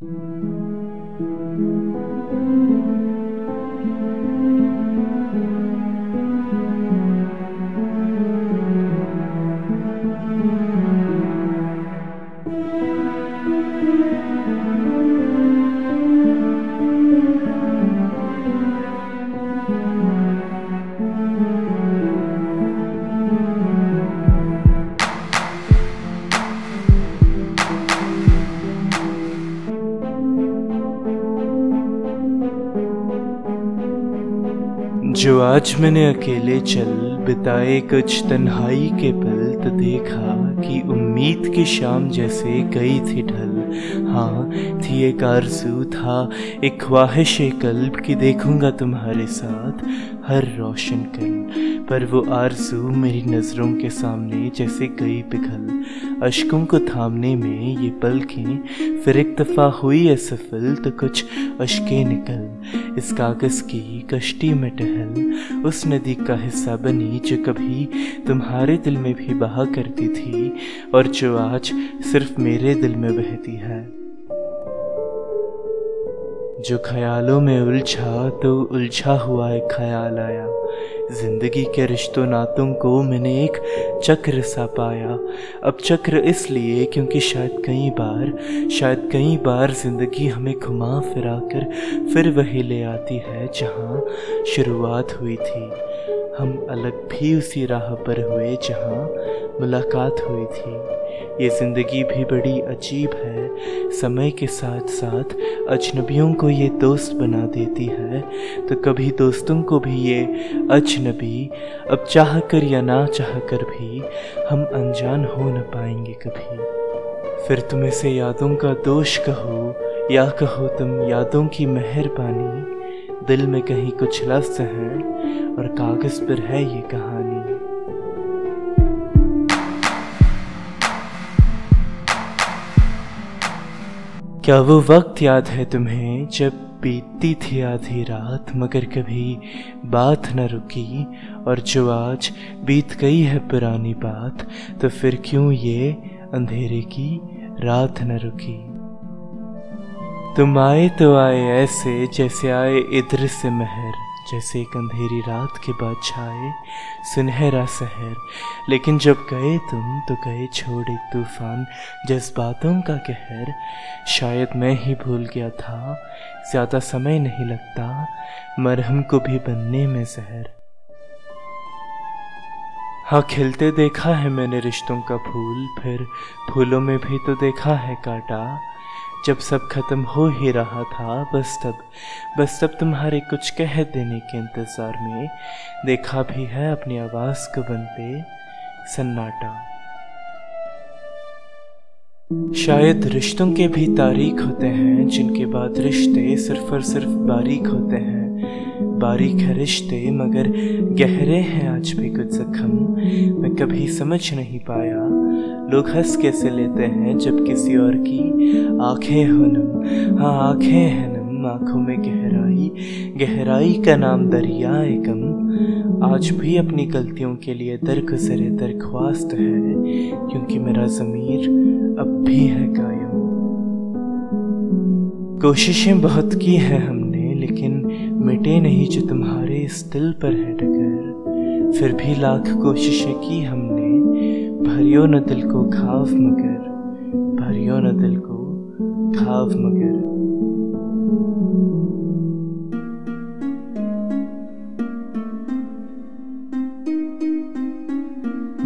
Thank you. जो आज मैंने अकेले चल बिताए कुछ तन्हाई के पल तो देखा कि उम्मीद की शाम जैसे गई थी ढल। हाँ थी एक आरज़ू, था एक ख्वाहिश कल्ब की देखूँगा तुम्हारे साथ। हर रोशन कल पर वो आरज़ू मेरी नज़रों के सामने जैसे गई पिघल। अशकों को थामने में ये पलकें फिर एक दफ़ा हुई है सफल तो कुछ अशके निकल। इस कागज़ की कश्ती में टहल, उस नदी का हिस्सा बनी जो कभी तुम्हारे दिल में भी बहा करती थी, और जो आज सिर्फ़ मेरे दिल में बहती है। जो ख्यालों में उलझा तो उलझा हुआ एक ख्याल आया। ज़िंदगी के रिश्तों नातों को मैंने एक चक्र सा पाया। अब चक्र इसलिए क्योंकि शायद कई बार, शायद कई बार ज़िंदगी हमें घुमा फिरा कर फिर वही ले आती है जहाँ शुरुआत हुई थी। हम अलग भी उसी राह पर हुए जहाँ मुलाकात हुई थी। ये ज़िंदगी भी बड़ी अजीब है। समय के साथ साथ अजनबियों को ये दोस्त बना देती है। तो कभी दोस्तों को भी ये अजनबी, अब चाह कर या ना चाह कर भी हम अनजान हो न पाएँगे कभी। फिर तुम इसे यादों का दोष कहो, या कहो तुम यादों की मेहरबानी। दिल में कहीं कुछ लफ्ज़ हैं और कागज़ पर है ये कहानी। क्या वो वक्त याद है तुम्हें? जब बीतती थी आधी रात, मगर कभी बात न रुकी। और जो आज बीत गई है पुरानी बात तो फिर क्यों ये अंधेरे की रात न रुकी? तुम आए तो आए ऐसे, जैसे आए इधर से महर। जैसे एक अंधेरी रात के बाद छाए सुनहरा शहर। लेकिन जब गए तुम तो गए छोड़ एक तूफ़ान, जज्बातों का कहर। शायद मैं ही भूल गया था, ज़्यादा समय नहीं लगता, मरहम को भी बनने में जहर। हाँ खिलते देखा है मैंने रिश्तों का फूल, फिर फूलों में भी तो देखा है काटा। जब सब खत्म हो ही रहा था, बस तब बस तब तुम्हारे कुछ कह देने के इंतज़ार में देखा भी है अपनी आवाज़ को बनते सन्नाटा। शायद रिश्तों के भी तारीख होते हैं, जिनके बाद रिश्ते सिर्फ़ और सिर्फ़ बारीक होते हैं। बारीक है रिश्ते, मगर गहरे हैं आज भी कुछ जख्म मैं कभी समझ नहीं पाया, लोग हंस कैसे लेते हैं जब किसी और की आँखें हो नम। हाँ आँखें हैं नम, आँखों में गहराई गहराई का नाम दरिया कम। आज भी अपनी गलतियों के लिए दरगुजरे दरख्वास्त है, क्योंकि मेरा ज़मीर अब भी है कायम। कोशिशें बहुत की हैं हमने, लेकिन मिटे नहीं जो तुम्हारे इस दिल पर है डगर। फिर भी लाख कोशिशें की हमने, भरियो न दिल को खाव मगर, भरियो न दिल को खाव मगर।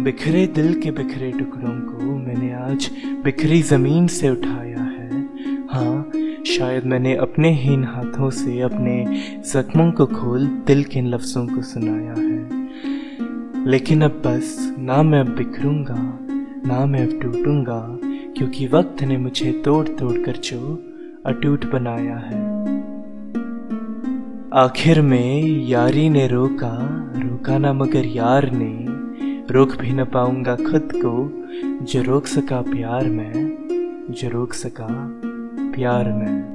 बिखरे दिल के बिखरे टुकड़ों को मैंने आज बिखरी ज़मीन से उठाया है। हाँ शायद मैंने अपने हीन हाथों से अपने जख्मों को खोल दिल के इन लफ्ज़ों को सुनाया है। लेकिन अब बस, ना मैं अब बिखरूँगा, ना मैं अब टूटूँगा, क्योंकि वक्त ने मुझे तोड़ तोड़ कर जो अटूट बनाया है। आखिर में यारी ने रोका रोका ना मगर यार ने। रोक भी न पाऊँगा खुद को, जो रोक सका प्यार में, जो रोक सका प्यार में।